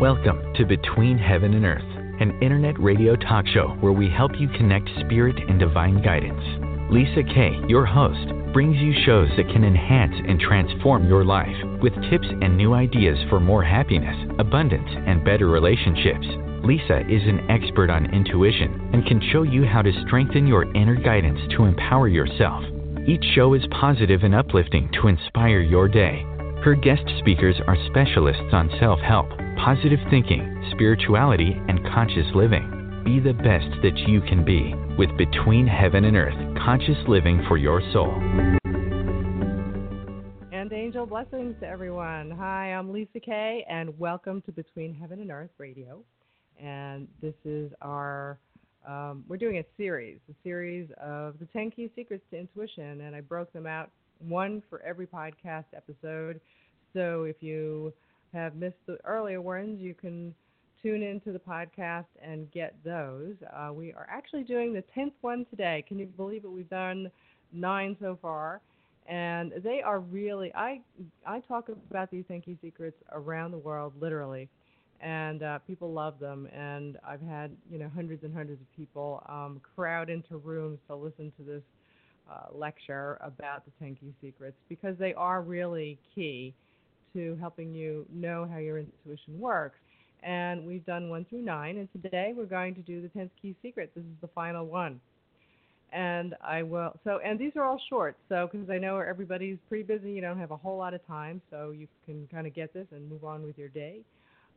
Welcome to Between Heaven and Earth, an internet radio talk show where we help you connect spirit and divine guidance. Lisa K., your host, brings you shows that can enhance and transform your life with tips and new ideas for more happiness, abundance, and better relationships. Lisa is an expert on intuition and can show you how to strengthen your inner guidance to empower yourself. Each show is positive and uplifting to inspire your day. Her guest speakers are specialists on self help, positive thinking, spirituality, and conscious living. Be the best that you can be with Between Heaven and Earth Conscious Living for Your Soul. And angel blessings to everyone. Hi, I'm Lisa K., and welcome to Between Heaven and Earth Radio. And this is our, um, we're doing a series, a series of the 10 key secrets to intuition, and I broke them out one for every podcast episode. So if you have missed the earlier ones, you can tune into the podcast and get those. Uh, we are actually doing the 10th one today. Can you believe it? We've done nine so far. And they are really, I, I talk about these Thank secrets around the world, literally. And uh, people love them. And I've had, you know, hundreds and hundreds of people um, crowd into rooms to listen to this uh, lecture about the 10 key secrets because they are really key to helping you know how your intuition works. And we've done one through nine, and today we're going to do the 10th key secret. This is the final one. And I will, so, and these are all short, so, because I know everybody's pretty busy, you don't have a whole lot of time, so you can kind of get this and move on with your day.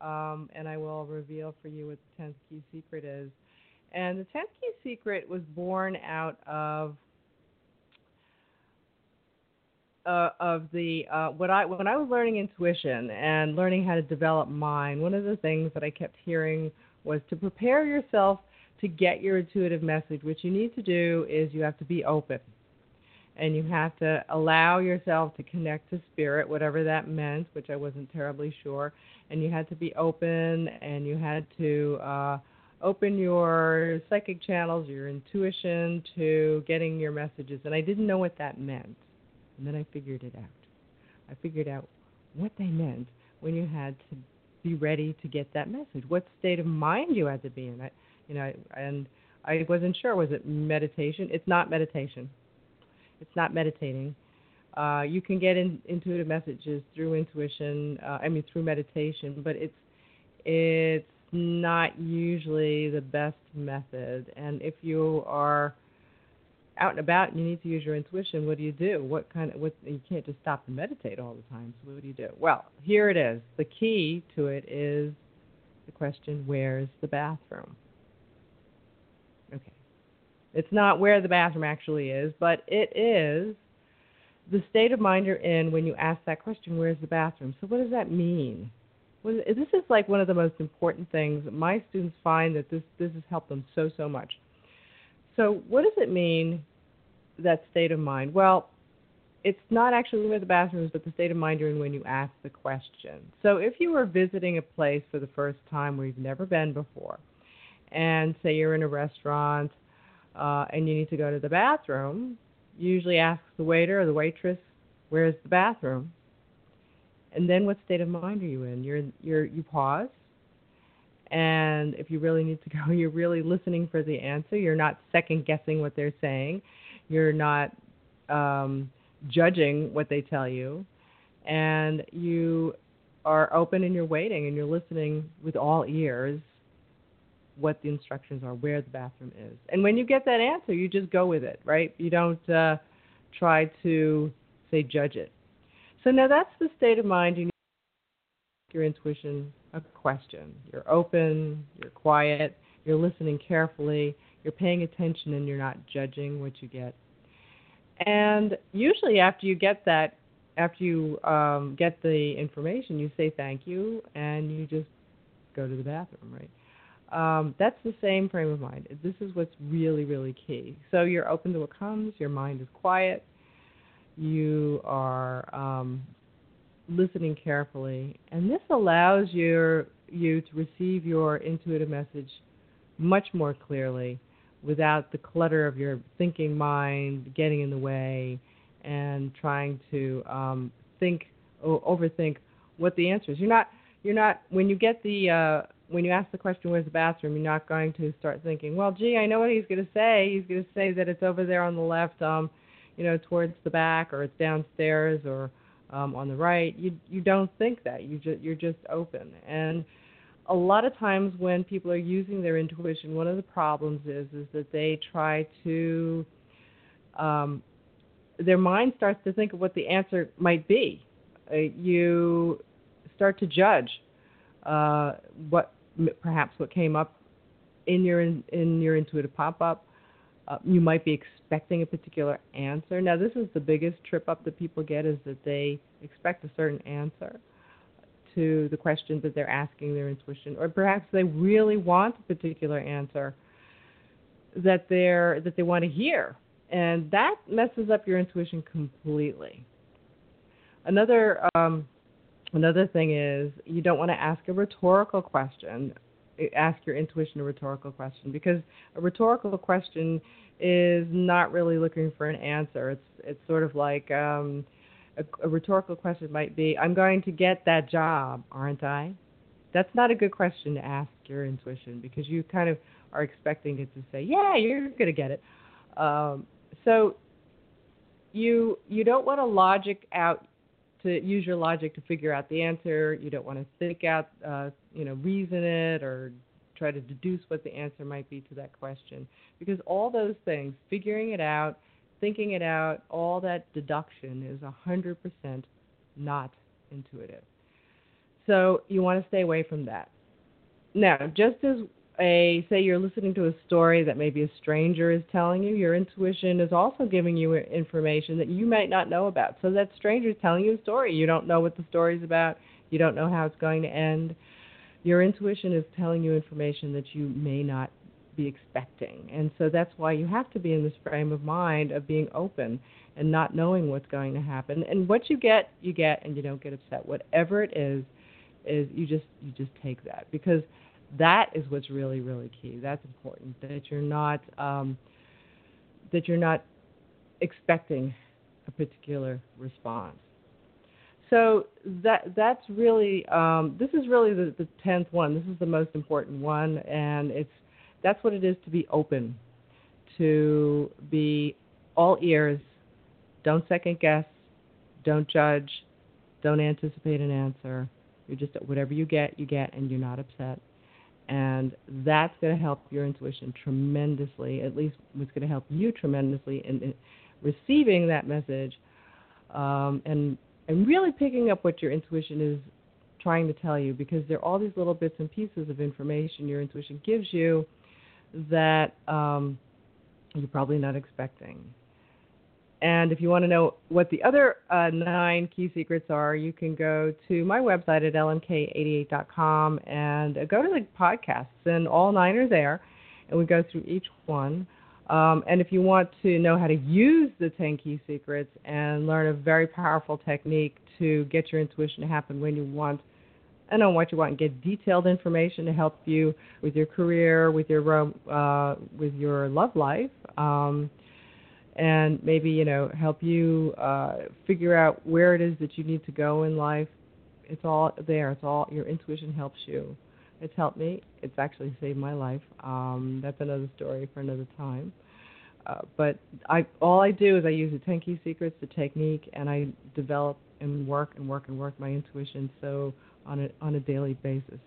Um, and I will reveal for you what the 10th key secret is. And the 10th key secret was born out of uh, of the uh, what I when I was learning intuition and learning how to develop mine, one of the things that I kept hearing was to prepare yourself to get your intuitive message. What you need to do is you have to be open, and you have to allow yourself to connect to spirit, whatever that meant, which I wasn't terribly sure. And you had to be open, and you had to uh, open your psychic channels, your intuition to getting your messages. And I didn't know what that meant and then I figured it out. I figured out what they meant when you had to be ready to get that message. What state of mind you had to be in. I, you know, and I wasn't sure. Was it meditation? It's not meditation. It's not meditating. Uh, you can get in, intuitive messages through intuition. Uh, I mean, through meditation, but it's it's not usually the best method. And if you are out and about and you need to use your intuition, what do you do? What kind of what you can't just stop and meditate all the time. So what do you do? Well, here it is. The key to it is the question, where's the bathroom? Okay. It's not where the bathroom actually is, but it is the state of mind you're in when you ask that question, where's the bathroom? So what does that mean? This is like one of the most important things. My students find that this this has helped them so so much so, what does it mean, that state of mind? Well, it's not actually where the bathroom is, but the state of mind you're in when you ask the question. So, if you were visiting a place for the first time where you've never been before, and say you're in a restaurant uh, and you need to go to the bathroom, you usually ask the waiter or the waitress, "Where's the bathroom?" And then, what state of mind are you in? You're you're you pause and if you really need to go, you're really listening for the answer. You're not second guessing what they're saying. You're not um, judging what they tell you. And you are open and you're waiting and you're listening with all ears what the instructions are, where the bathroom is. And when you get that answer, you just go with it, right? You don't uh, try to, say, judge it. So now that's the state of mind you need your intuition a question. You're open, you're quiet, you're listening carefully, you're paying attention, and you're not judging what you get. And usually, after you get that, after you um, get the information, you say thank you, and you just go to the bathroom, right? Um, that's the same frame of mind. This is what's really, really key. So you're open to what comes, your mind is quiet, you are um, listening carefully, and this allows your you to receive your intuitive message much more clearly without the clutter of your thinking mind getting in the way and trying to um, think or overthink what the answer is. You're not you're not when you get the uh, when you ask the question, "Where's the bathroom?" You're not going to start thinking, "Well, gee, I know what he's going to say. He's going to say that it's over there on the left, um, you know, towards the back, or it's downstairs, or um, on the right." You you don't think that. You just you're just open. And a lot of times when people are using their intuition, one of the problems is is that they try to um, their mind starts to think of what the answer might be. Uh, you start to judge uh, what perhaps what came up in your in, in your intuitive pop up. Uh, you might be expecting a particular answer. Now, this is the biggest trip up that people get is that they expect a certain answer to the questions that they're asking their intuition, or perhaps they really want a particular answer that they're that they want to hear, and that messes up your intuition completely. Another um, another thing is you don't want to ask a rhetorical question. Ask your intuition a rhetorical question because a rhetorical question is not really looking for an answer. It's it's sort of like um, a, a rhetorical question might be, "I'm going to get that job, aren't I?" That's not a good question to ask your intuition because you kind of are expecting it to say, "Yeah, you're going to get it." Um, so you you don't want to logic out to use your logic to figure out the answer. You don't want to think out, uh, you know, reason it or try to deduce what the answer might be to that question because all those things, figuring it out thinking it out, all that deduction is 100% not intuitive. So you want to stay away from that. Now, just as a say you're listening to a story that maybe a stranger is telling you, your intuition is also giving you information that you might not know about. So that stranger is telling you a story. You don't know what the story is about. You don't know how it's going to end. Your intuition is telling you information that you may not be expecting. And so that's why you have to be in this frame of mind of being open and not knowing what's going to happen. And what you get, you get and you don't get upset. Whatever it is, is you just you just take that because that is what's really really key. That's important that you're not um, that you're not expecting a particular response. So that that's really um, this is really the, the tenth one. This is the most important one, and it's that's what it is to be open, to be all ears. Don't second guess. Don't judge. Don't anticipate an answer. You're just whatever you get, you get, and you're not upset. And that's going to help your intuition tremendously. At least it's going to help you tremendously in, in receiving that message um, and and really picking up what your intuition is trying to tell you because there are all these little bits and pieces of information your intuition gives you that um, you're probably not expecting. And if you want to know what the other uh, nine key secrets are, you can go to my website at lmk88.com and uh, go to the podcasts, and all nine are there, and we go through each one. Um, and if you want to know how to use the 10 key secrets and learn a very powerful technique to get your intuition to happen when you want and on what you want and get detailed information to help you with your career, with your uh, with your love life, um, and maybe you know help you uh, figure out where it is that you need to go in life. It's all there. It's all your intuition helps you. It's helped me. It's actually saved my life. Um, that's another story for another time. Uh, but I all I do is I use the 10 key secrets, the technique, and I develop and work and work and work my intuition. So on a on a daily basis.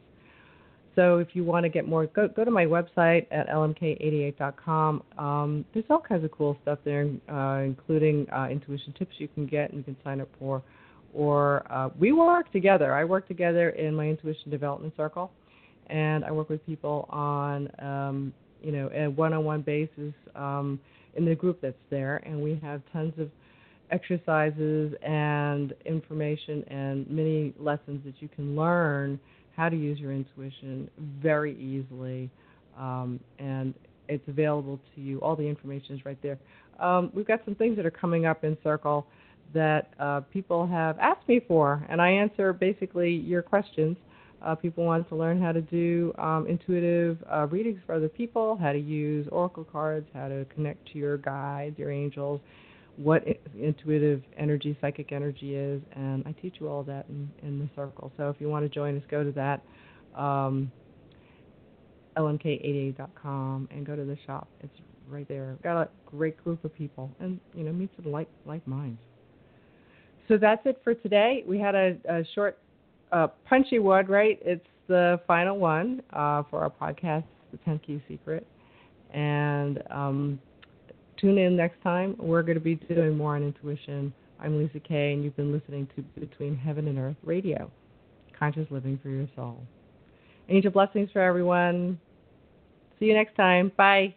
So if you want to get more, go go to my website at lmk88.com. Um, there's all kinds of cool stuff there, uh, including uh, intuition tips you can get and you can sign up for. Or uh, we work together. I work together in my intuition development circle, and I work with people on um, you know a one-on-one basis um, in the group that's there, and we have tons of exercises and information and many lessons that you can learn how to use your intuition very easily. Um, and it's available to you. All the information is right there. Um, we've got some things that are coming up in Circle that uh, people have asked me for, and I answer basically your questions. Uh, people want to learn how to do um, intuitive uh, readings for other people, how to use oracle cards, how to connect to your guides, your angels, what intuitive energy, psychic energy is, and I teach you all that in, in the circle. So if you want to join us, go to that. Um, lmk88.com and go to the shop. It's right there. Got a great group of people, and you know, meet some like like minds. So that's it for today. We had a, a short, uh, punchy one, right? It's the final one uh, for our podcast, The 10 Key Secret. And um, tune in next time. We're going to be doing more on intuition. I'm Lisa K., and you've been listening to Between Heaven and Earth Radio, conscious living for your soul. Angel blessings for everyone. See you next time. Bye.